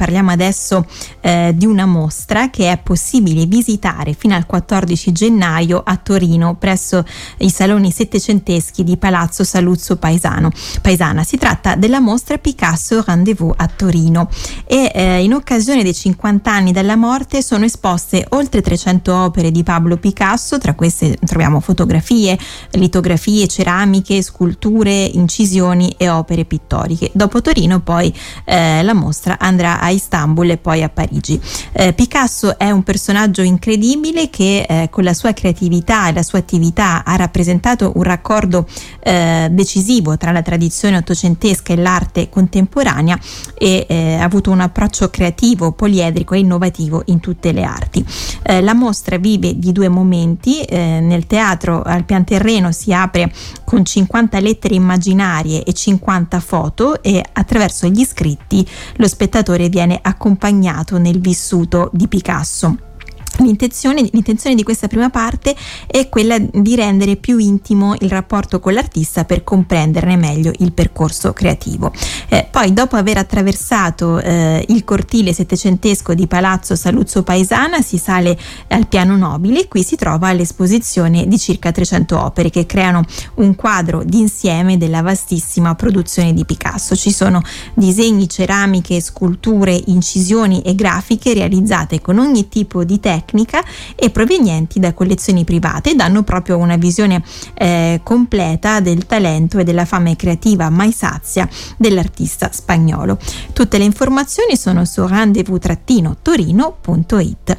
parliamo adesso eh, di una mostra che è possibile visitare fino al 14 gennaio a Torino presso i saloni settecenteschi di Palazzo Saluzzo Paesano. Paesana. Si tratta della mostra Picasso Rendezvous a Torino e eh, in occasione dei 50 anni dalla morte sono esposte oltre 300 opere di Pablo Picasso, tra queste troviamo fotografie, litografie, ceramiche, sculture, incisioni e opere pittoriche. Dopo Torino poi eh, la mostra andrà a Istanbul e poi a Parigi. Eh, Picasso è un personaggio incredibile che eh, con la sua creatività e la sua attività ha rappresentato un raccordo eh, decisivo tra la tradizione ottocentesca e l'arte contemporanea e eh, ha avuto un approccio creativo, poliedrico e innovativo in tutte le arti. Eh, la mostra vive di due momenti, nel teatro al pian terreno si apre con 50 lettere immaginarie e 50 foto e attraverso gli scritti lo spettatore viene accompagnato nel vissuto di Picasso. L'intenzione, l'intenzione, di questa prima parte è quella di rendere più intimo il rapporto con l'artista per comprenderne meglio il percorso creativo. Eh, poi, dopo aver attraversato eh, il cortile settecentesco di Palazzo Saluzzo Paesana, si sale al piano nobile e qui si trova l'esposizione di circa 300 opere che creano un quadro d'insieme della vastissima produzione di Picasso. Ci sono disegni, ceramiche, sculture, incisioni e grafiche realizzate con ogni tipo di tecnica tecnica e provenienti da collezioni private danno proprio una visione eh, completa del talento e della fame creativa mai sazia dell'artista spagnolo. Tutte le informazioni sono su rendezvous-torino.it.